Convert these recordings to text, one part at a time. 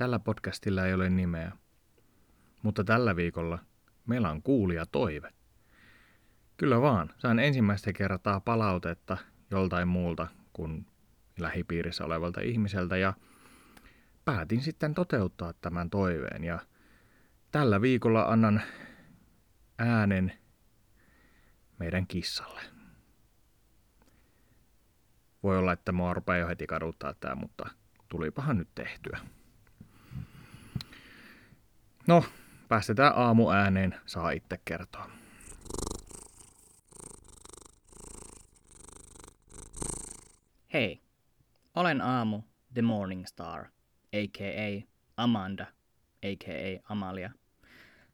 Tällä podcastilla ei ole nimeä, mutta tällä viikolla meillä on kuulija toive. Kyllä vaan, sain ensimmäistä kertaa palautetta joltain muulta kuin lähipiirissä olevalta ihmiseltä ja päätin sitten toteuttaa tämän toiveen ja tällä viikolla annan äänen meidän kissalle. Voi olla, että mua rupeaa jo heti kaduttaa tämä, mutta tulipahan nyt tehtyä. No, päästetään aamu ääneen, saa itse kertoa. Hei, olen Aamu The Morning Star, a.k.a. Amanda, a.k.a. Amalia.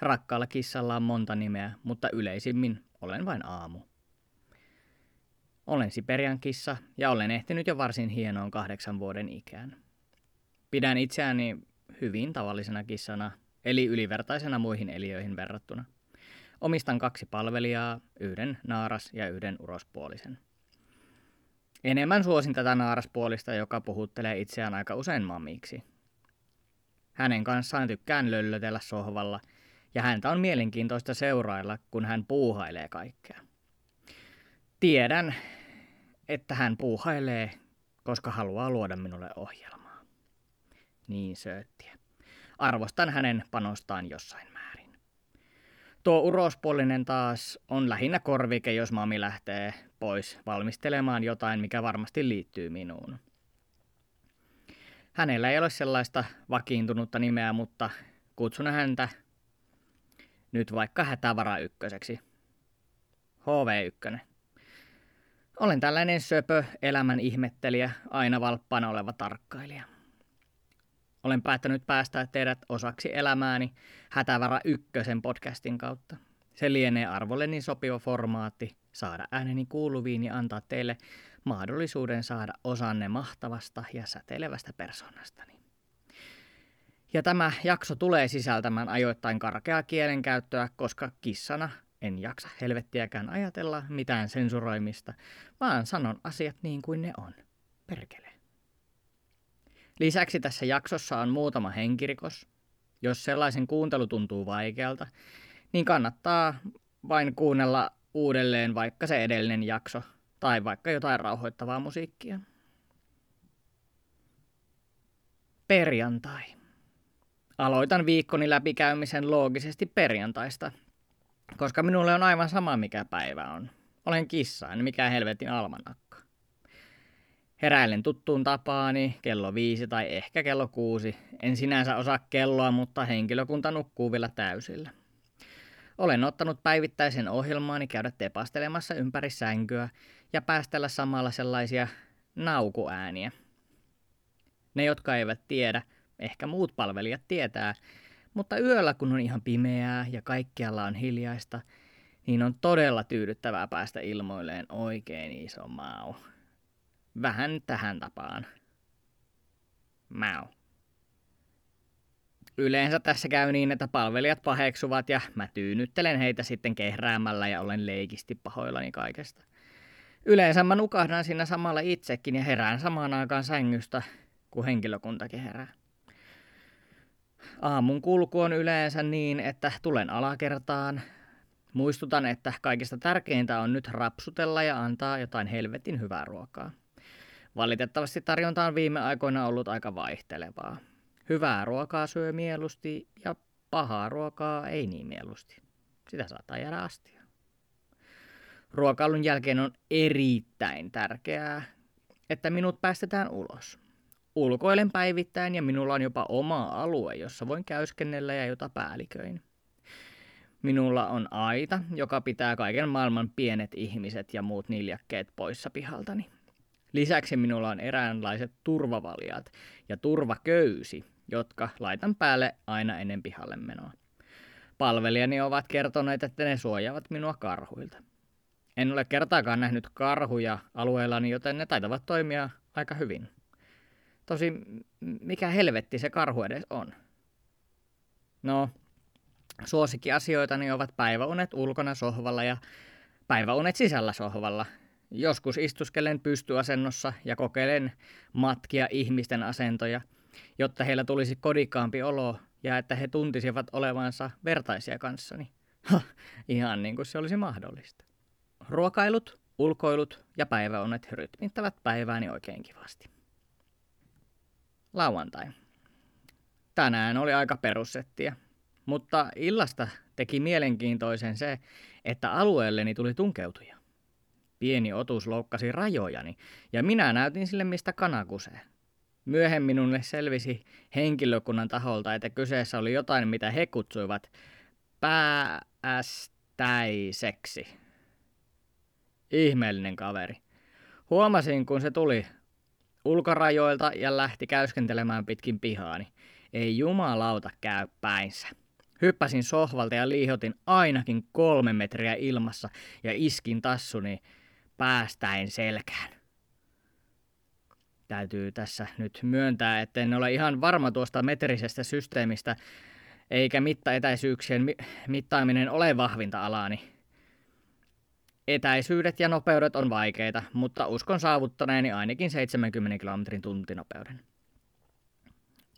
Rakkaalla kissalla on monta nimeä, mutta yleisimmin olen vain Aamu. Olen Siperian kissa ja olen ehtinyt jo varsin hienoon kahdeksan vuoden ikään. Pidän itseäni hyvin tavallisena kissana, eli ylivertaisena muihin eliöihin verrattuna. Omistan kaksi palvelijaa, yhden naaras ja yhden urospuolisen. Enemmän suosin tätä naaraspuolista, joka puhuttelee itseään aika usein mamiksi. Hänen kanssaan tykkään löllötellä sohvalla, ja häntä on mielenkiintoista seurailla, kun hän puuhailee kaikkea. Tiedän, että hän puuhailee, koska haluaa luoda minulle ohjelmaa. Niin sööttiä. Arvostan hänen panostaan jossain määrin. Tuo urospuolinen taas on lähinnä korvike, jos mami lähtee pois valmistelemaan jotain, mikä varmasti liittyy minuun. Hänellä ei ole sellaista vakiintunutta nimeä, mutta kutsun häntä nyt vaikka hätävara ykköseksi. HV1. Olen tällainen söpö, elämän ihmettelijä, aina valppaana oleva tarkkailija. Olen päättänyt päästää teidät osaksi elämääni Hätävara ykkösen podcastin kautta. Se lienee arvolleni sopiva formaatti saada ääneni kuuluviin ja antaa teille mahdollisuuden saada osanne mahtavasta ja säteilevästä persoonastani. Ja tämä jakso tulee sisältämään ajoittain karkeaa kielenkäyttöä, koska kissana en jaksa helvettiäkään ajatella mitään sensuroimista, vaan sanon asiat niin kuin ne on. Perkele. Lisäksi tässä jaksossa on muutama henkirikos. Jos sellaisen kuuntelu tuntuu vaikealta, niin kannattaa vain kuunnella uudelleen vaikka se edellinen jakso tai vaikka jotain rauhoittavaa musiikkia. Perjantai. Aloitan viikkoni läpikäymisen loogisesti perjantaista, koska minulle on aivan sama mikä päivä on. Olen kissa, en mikään helvetin almanakka. Heräilen tuttuun tapaani kello viisi tai ehkä kello kuusi. En sinänsä osaa kelloa, mutta henkilökunta nukkuu vielä täysillä. Olen ottanut päivittäisen ohjelmaani käydä tepastelemassa ympäri sänkyä ja päästellä samalla sellaisia naukuääniä. Ne, jotka eivät tiedä, ehkä muut palvelijat tietää, mutta yöllä kun on ihan pimeää ja kaikkialla on hiljaista, niin on todella tyydyttävää päästä ilmoilleen oikein iso mau. Vähän tähän tapaan. Mau. Yleensä tässä käy niin, että palvelijat paheksuvat ja mä tyynyttelen heitä sitten kehräämällä ja olen leikisti pahoillani kaikesta. Yleensä mä nukahdan siinä samalla itsekin ja herään samaan aikaan sängystä, kun henkilökuntakin herää. Aamun kulku on yleensä niin, että tulen alakertaan. Muistutan, että kaikista tärkeintä on nyt rapsutella ja antaa jotain helvetin hyvää ruokaa. Valitettavasti tarjonta on viime aikoina ollut aika vaihtelevaa. Hyvää ruokaa syö mieluusti ja pahaa ruokaa ei niin mieluusti. Sitä saattaa jäädä astia. Ruokailun jälkeen on erittäin tärkeää, että minut päästetään ulos. Ulkoilen päivittäin ja minulla on jopa oma alue, jossa voin käyskennellä ja jota päälliköin. Minulla on aita, joka pitää kaiken maailman pienet ihmiset ja muut niljakkeet poissa pihaltani. Lisäksi minulla on eräänlaiset turvavaljat ja turvaköysi, jotka laitan päälle aina ennen pihalle menoa. Palvelijani ovat kertoneet, että ne suojaavat minua karhuilta. En ole kertaakaan nähnyt karhuja alueellani, joten ne taitavat toimia aika hyvin. Tosi mikä helvetti se karhu edes on? No, suosikkiasioitani ovat päiväunet ulkona sohvalla ja päiväunet sisällä sohvalla. Joskus istuskelen pystyasennossa ja kokeilen matkia ihmisten asentoja – jotta heillä tulisi kodikkaampi olo ja että he tuntisivat olevansa vertaisia kanssani. Ha, ihan niin kuin se olisi mahdollista. Ruokailut, ulkoilut ja päiväunet rytmittävät päivääni oikein kivasti. Lauantai. Tänään oli aika perussettiä, mutta illasta teki mielenkiintoisen se, että alueelleni tuli tunkeutuja. Pieni otus loukkasi rajojani, ja minä näytin sille, mistä kana kusee. Myöhemmin minulle selvisi henkilökunnan taholta, että kyseessä oli jotain, mitä he kutsuivat päästäiseksi. Ihmeellinen kaveri. Huomasin, kun se tuli ulkorajoilta ja lähti käyskentelemään pitkin pihaani. Ei jumalauta käy päinsä. Hyppäsin sohvalta ja liihotin ainakin kolme metriä ilmassa ja iskin tassuni päästäen selkään. Täytyy tässä nyt myöntää, että en ole ihan varma tuosta metrisestä systeemistä, eikä mittaetäisyyksien mittaaminen ole vahvinta alaani. Etäisyydet ja nopeudet on vaikeita, mutta uskon saavuttaneeni ainakin 70 kilometrin tuntinopeuden.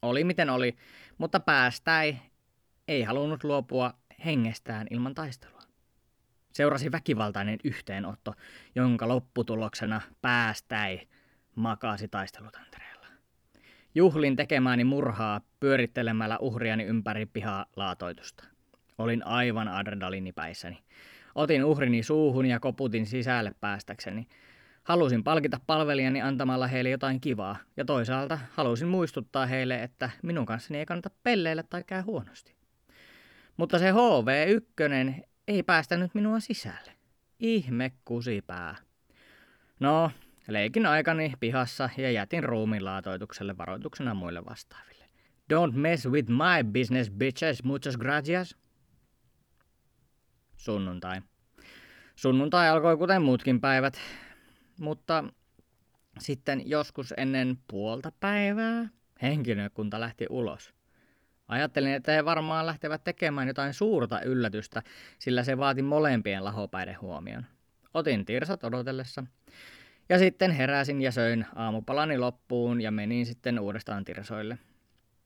Oli miten oli, mutta päästäi ei halunnut luopua hengestään ilman taistelua. Seurasi väkivaltainen yhteenotto, jonka lopputuloksena päästäi makasi taistelutantereella. Juhlin tekemääni murhaa pyörittelemällä uhriani ympäri pihaa laatoitusta. Olin aivan adrenalinipäissäni. Otin uhrini suuhun ja koputin sisälle päästäkseni. Halusin palkita palvelijani antamalla heille jotain kivaa, ja toisaalta halusin muistuttaa heille, että minun kanssani ei kannata pelleillä tai käy huonosti. Mutta se HV1 ei päästänyt minua sisälle. Ihme kusipää. No, leikin aikani pihassa ja jätin ruumiin laatoitukselle varoituksena muille vastaaville. Don't mess with my business, bitches. Muchas gracias. Sunnuntai. Sunnuntai alkoi kuten muutkin päivät, mutta sitten joskus ennen puolta päivää henkilökunta lähti ulos. Ajattelin, että he varmaan lähtevät tekemään jotain suurta yllätystä, sillä se vaati molempien lahopäiden huomion. Otin tirsat odotellessa. Ja sitten heräsin ja söin aamupalani loppuun ja menin sitten uudestaan tirsoille.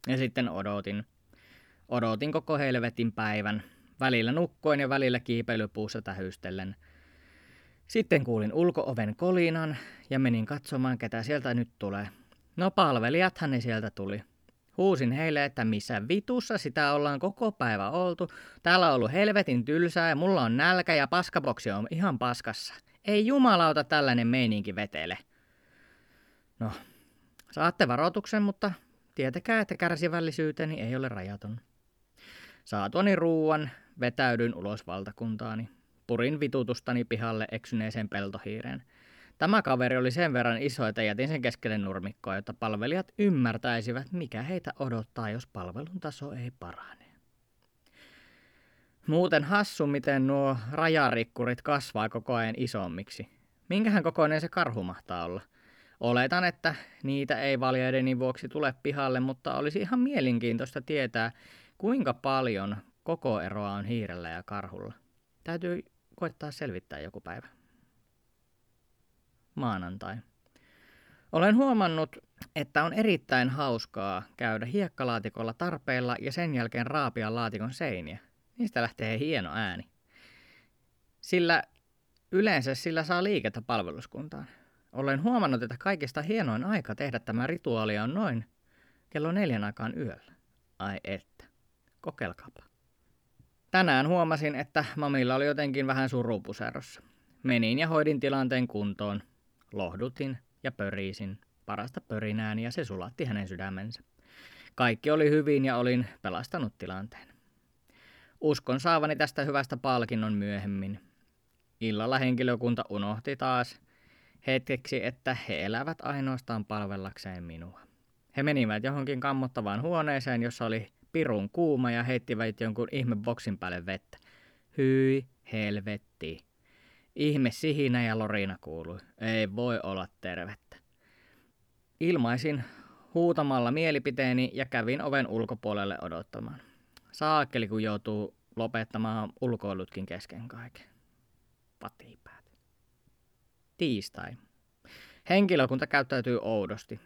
Ja sitten odotin. Odotin koko helvetin päivän. Välillä nukkoin ja välillä kiipeilypuussa tähystellen. Sitten kuulin ulkooven kolinan ja menin katsomaan, ketä sieltä nyt tulee. No palvelijathan ne sieltä tuli. Huusin heille, että missä vitussa sitä ollaan koko päivä oltu. Täällä on ollut helvetin tylsää ja mulla on nälkä ja paskaboksi on ihan paskassa. Ei jumalauta tällainen meininki vetele. No, saatte varoituksen, mutta tietäkää, että kärsivällisyyteni ei ole rajaton. Saatuani ruuan, vetäydyn ulos valtakuntaani. Purin vitutustani pihalle eksyneeseen peltohiireen – Tämä kaveri oli sen verran iso, että jätin sen keskelle nurmikkoa, jotta palvelijat ymmärtäisivät, mikä heitä odottaa, jos palvelun taso ei parane. Muuten hassu, miten nuo rajarikkurit kasvaa koko ajan isommiksi. Minkähän kokoinen se karhu mahtaa olla? Oletan, että niitä ei valjeideni vuoksi tule pihalle, mutta olisi ihan mielenkiintoista tietää, kuinka paljon koko eroa on hiirellä ja karhulla. Täytyy koettaa selvittää joku päivä maanantai. Olen huomannut, että on erittäin hauskaa käydä hiekkalaatikolla tarpeilla ja sen jälkeen raapia laatikon seiniä. Niistä lähtee hieno ääni. Sillä yleensä sillä saa liikettä palveluskuntaan. Olen huomannut, että kaikista hienoin aika tehdä tämä rituaali on noin kello neljän aikaan yöllä. Ai että. Kokeilkaapa. Tänään huomasin, että mamilla oli jotenkin vähän surupuserossa. Menin ja hoidin tilanteen kuntoon. Lohdutin ja pörisin parasta pörinääni ja se sulatti hänen sydämensä. Kaikki oli hyvin ja olin pelastanut tilanteen. Uskon saavani tästä hyvästä palkinnon myöhemmin. Illalla henkilökunta unohti taas hetkeksi, että he elävät ainoastaan palvellakseen minua. He menivät johonkin kammottavaan huoneeseen, jossa oli pirun kuuma ja heittivät jonkun ihme boksin päälle vettä. Hyi helvetti. Ihme sihinä ja lorina kuului. Ei voi olla tervettä. Ilmaisin huutamalla mielipiteeni ja kävin oven ulkopuolelle odottamaan. Saakkeli, kun joutuu lopettamaan ulkoilutkin kesken kaiken. Patipäät. Tiistai. Henkilökunta käyttäytyy oudosti.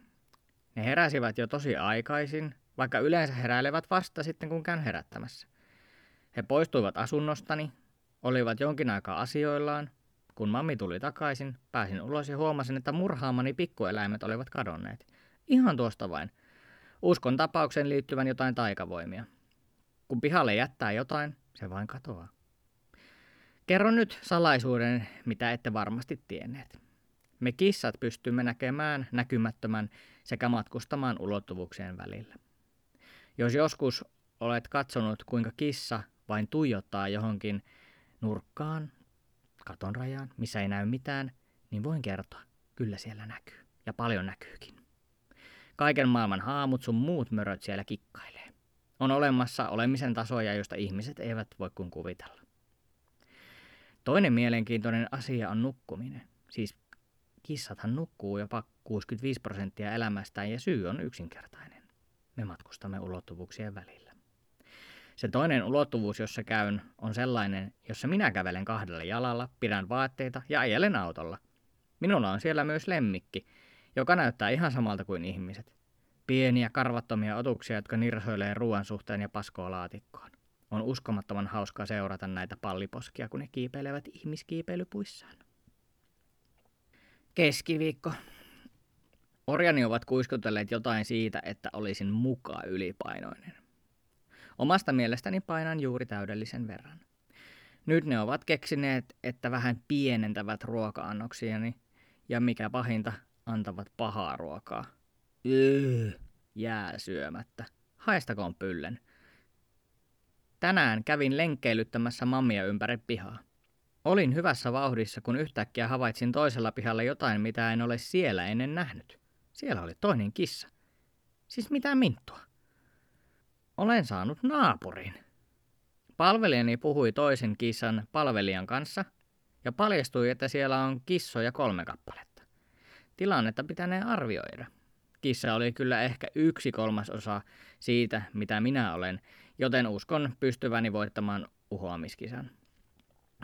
Ne heräsivät jo tosi aikaisin, vaikka yleensä heräilevät vasta sitten kun käyn herättämässä. He poistuivat asunnostani, olivat jonkin aikaa asioillaan. Kun mammi tuli takaisin, pääsin ulos ja huomasin, että murhaamani pikkueläimet olivat kadonneet. Ihan tuosta vain. Uskon tapaukseen liittyvän jotain taikavoimia. Kun pihalle jättää jotain, se vain katoaa. Kerron nyt salaisuuden, mitä ette varmasti tienneet. Me kissat pystymme näkemään näkymättömän sekä matkustamaan ulottuvuuksien välillä. Jos joskus olet katsonut, kuinka kissa vain tuijottaa johonkin nurkkaan, katon rajaan, missä ei näy mitään, niin voin kertoa, kyllä siellä näkyy. Ja paljon näkyykin. Kaiken maailman haamut sun muut möröt siellä kikkailee. On olemassa olemisen tasoja, joista ihmiset eivät voi kuin kuvitella. Toinen mielenkiintoinen asia on nukkuminen. Siis kissathan nukkuu jopa 65 prosenttia elämästään ja syy on yksinkertainen. Me matkustamme ulottuvuuksien välillä. Se toinen ulottuvuus, jossa käyn, on sellainen, jossa minä kävelen kahdella jalalla, pidän vaatteita ja ajelen autolla. Minulla on siellä myös lemmikki, joka näyttää ihan samalta kuin ihmiset. Pieniä karvattomia otuksia, jotka nirsoilee ruoan suhteen ja paskoo laatikkoon. On uskomattoman hauskaa seurata näitä palliposkia, kun ne kiipeilevät ihmiskiipeilypuissaan. Keskiviikko. Orjani ovat kuiskutelleet jotain siitä, että olisin muka ylipainoinen. Omasta mielestäni painan juuri täydellisen verran. Nyt ne ovat keksineet, että vähän pienentävät ruoka-annoksiani ja mikä pahinta, antavat pahaa ruokaa. Öö, jää syömättä. Haistakoon pyllen. Tänään kävin lenkkeilyttämässä mammia ympäri pihaa. Olin hyvässä vauhdissa, kun yhtäkkiä havaitsin toisella pihalla jotain, mitä en ole siellä ennen nähnyt. Siellä oli toinen kissa. Siis mitä minttua? Olen saanut naapurin. Palvelijani puhui toisen kissan palvelijan kanssa ja paljastui, että siellä on kissoja kolme kappaletta. Tilannetta pitänee arvioida. Kissa oli kyllä ehkä yksi kolmasosa siitä, mitä minä olen, joten uskon pystyväni voittamaan uhoamiskisan.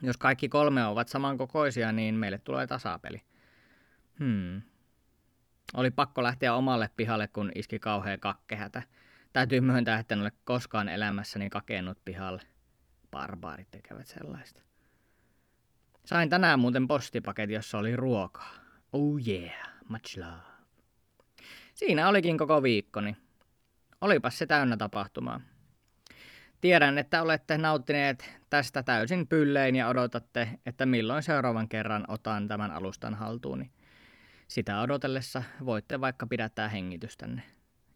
Jos kaikki kolme ovat samankokoisia, niin meille tulee tasapeli. Hmm. Oli pakko lähteä omalle pihalle, kun iski kauhea kakkehätä. Täytyy myöntää, että en ole koskaan elämässäni kakennut pihalle. Barbaarit tekevät sellaista. Sain tänään muuten postipaketti, jossa oli ruokaa. Oh yeah, much love. Siinä olikin koko viikkoni. Olipas se täynnä tapahtumaa. Tiedän, että olette nauttineet tästä täysin pyllein ja odotatte, että milloin seuraavan kerran otan tämän alustan haltuuni. Sitä odotellessa voitte vaikka pidättää hengitystänne.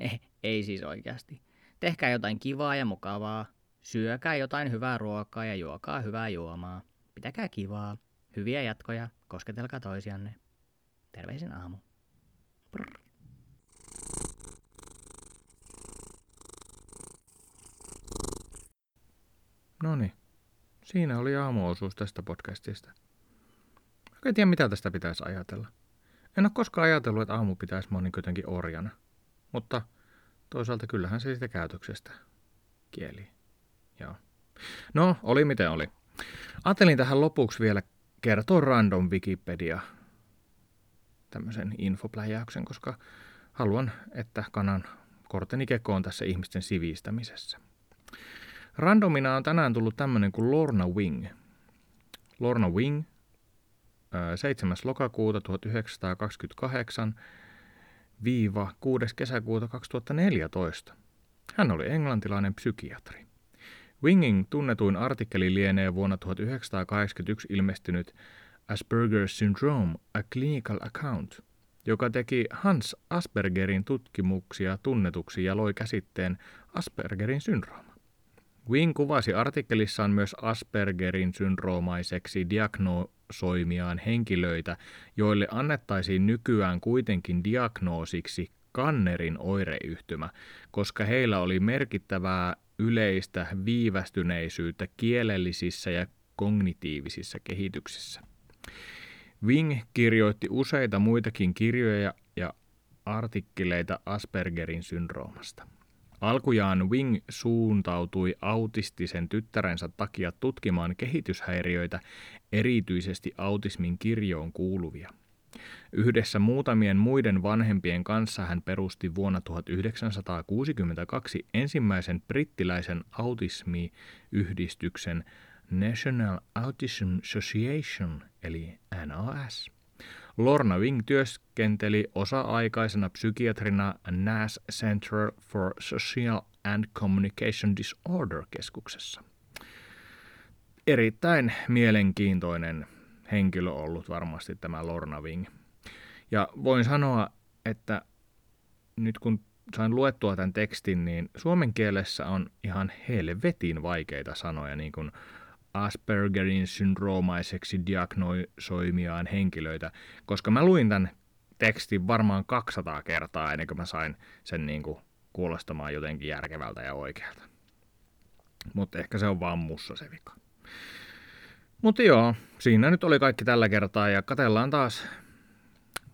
Eh, ei siis oikeasti. Tehkää jotain kivaa ja mukavaa. Syökää jotain hyvää ruokaa ja juokaa hyvää juomaa. Pitäkää kivaa. Hyviä jatkoja. Kosketelkaa toisianne. Terveisin aamu. Brr. No siinä oli aamuosuus tästä podcastista. En tiedä, mitä tästä pitäisi ajatella. En ole koskaan ajatellut, että aamu pitäisi mua niin jotenkin orjana. Mutta toisaalta kyllähän se siitä käytöksestä kieli. Joo. No, oli miten oli. Ajattelin tähän lopuksi vielä kertoa random Wikipedia tämmöisen infopläjäyksen, koska haluan, että kanan korteni kekoon tässä ihmisten sivistämisessä. Randomina on tänään tullut tämmöinen kuin Lorna Wing. Lorna Wing, 7. lokakuuta 1928 viiva 6. kesäkuuta 2014. Hän oli englantilainen psykiatri. Wingin tunnetuin artikkeli lienee vuonna 1981 ilmestynyt Asperger's Syndrome, A Clinical Account, joka teki Hans Aspergerin tutkimuksia tunnetuksi ja loi käsitteen Aspergerin syndrooma. Wing kuvasi artikkelissaan myös Aspergerin syndroomaiseksi diagnosoimiaan henkilöitä, joille annettaisiin nykyään kuitenkin diagnoosiksi kannerin oireyhtymä, koska heillä oli merkittävää yleistä viivästyneisyyttä kielellisissä ja kognitiivisissa kehityksissä. Wing kirjoitti useita muitakin kirjoja ja artikkeleita Aspergerin syndroomasta. Alkujaan Wing suuntautui autistisen tyttärensä takia tutkimaan kehityshäiriöitä, erityisesti autismin kirjoon kuuluvia. Yhdessä muutamien muiden vanhempien kanssa hän perusti vuonna 1962 ensimmäisen brittiläisen autismiyhdistyksen National Autism Association eli NAS. Lorna Wing työskenteli osa-aikaisena psykiatrina NAS Center for Social and Communication Disorder-keskuksessa. Erittäin mielenkiintoinen henkilö ollut varmasti tämä Lorna Wing. Ja voin sanoa, että nyt kun sain luettua tämän tekstin, niin suomen kielessä on ihan helvetin vaikeita sanoja, niin kuin Aspergerin syndroomaiseksi diagnosoimiaan henkilöitä, koska mä luin tämän tekstin varmaan 200 kertaa ennen kuin mä sain sen niin kuin kuulostamaan jotenkin järkevältä ja oikealta. Mutta ehkä se on vaan mussa se vika. Mutta joo, siinä nyt oli kaikki tällä kertaa ja katellaan taas,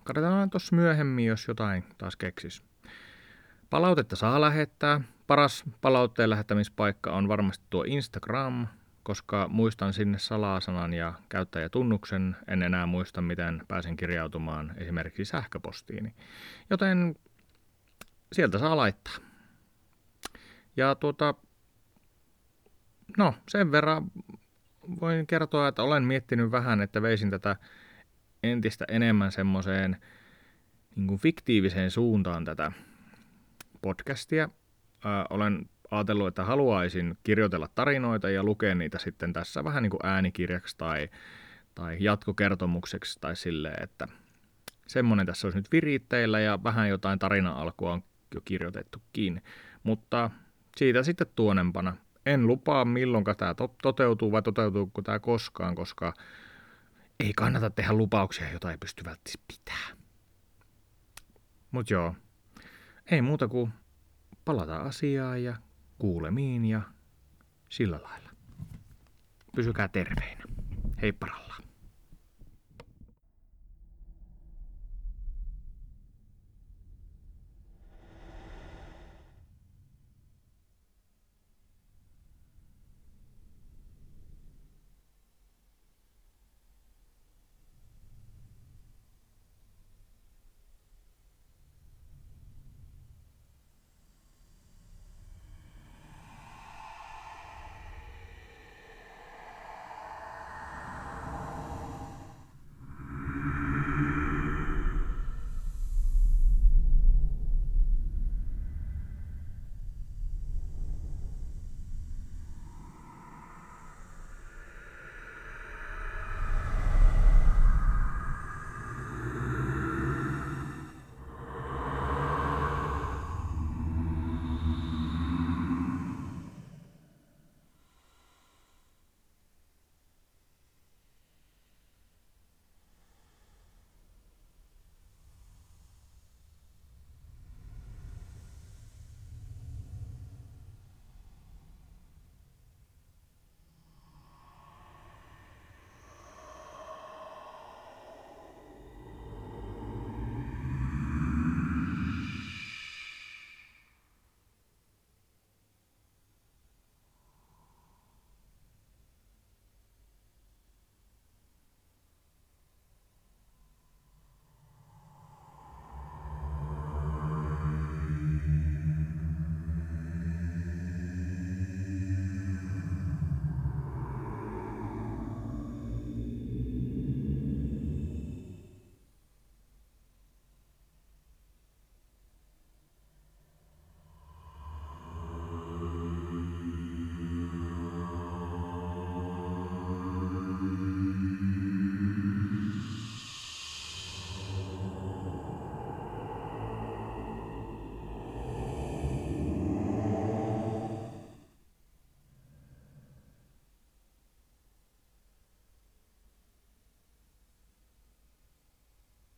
katsotaan tuossa myöhemmin, jos jotain taas keksis. Palautetta saa lähettää. Paras palautteen lähettämispaikka on varmasti tuo Instagram, koska muistan sinne salasanan ja käyttäjätunnuksen, en enää muista, miten pääsen kirjautumaan esimerkiksi sähköpostiini. Joten sieltä saa laittaa. Ja tuota, no sen verran voin kertoa, että olen miettinyt vähän, että veisin tätä entistä enemmän semmoiseen niin fiktiiviseen suuntaan tätä podcastia. Ää, olen ajatellut, että haluaisin kirjoitella tarinoita ja lukea niitä sitten tässä vähän niin kuin äänikirjaksi tai, tai jatkokertomukseksi tai silleen, että semmoinen tässä olisi nyt viritteillä ja vähän jotain tarina-alkua on jo kirjoitettukin, mutta siitä sitten tuonempana. En lupaa milloin tämä to- toteutuu vai toteutuuko tämä koskaan, koska ei kannata tehdä lupauksia, jota ei pysty välttämättä pitää. Mut joo, ei muuta kuin palata asiaan ja kuulemiin ja sillä lailla. Pysykää terveinä. Heipparalla.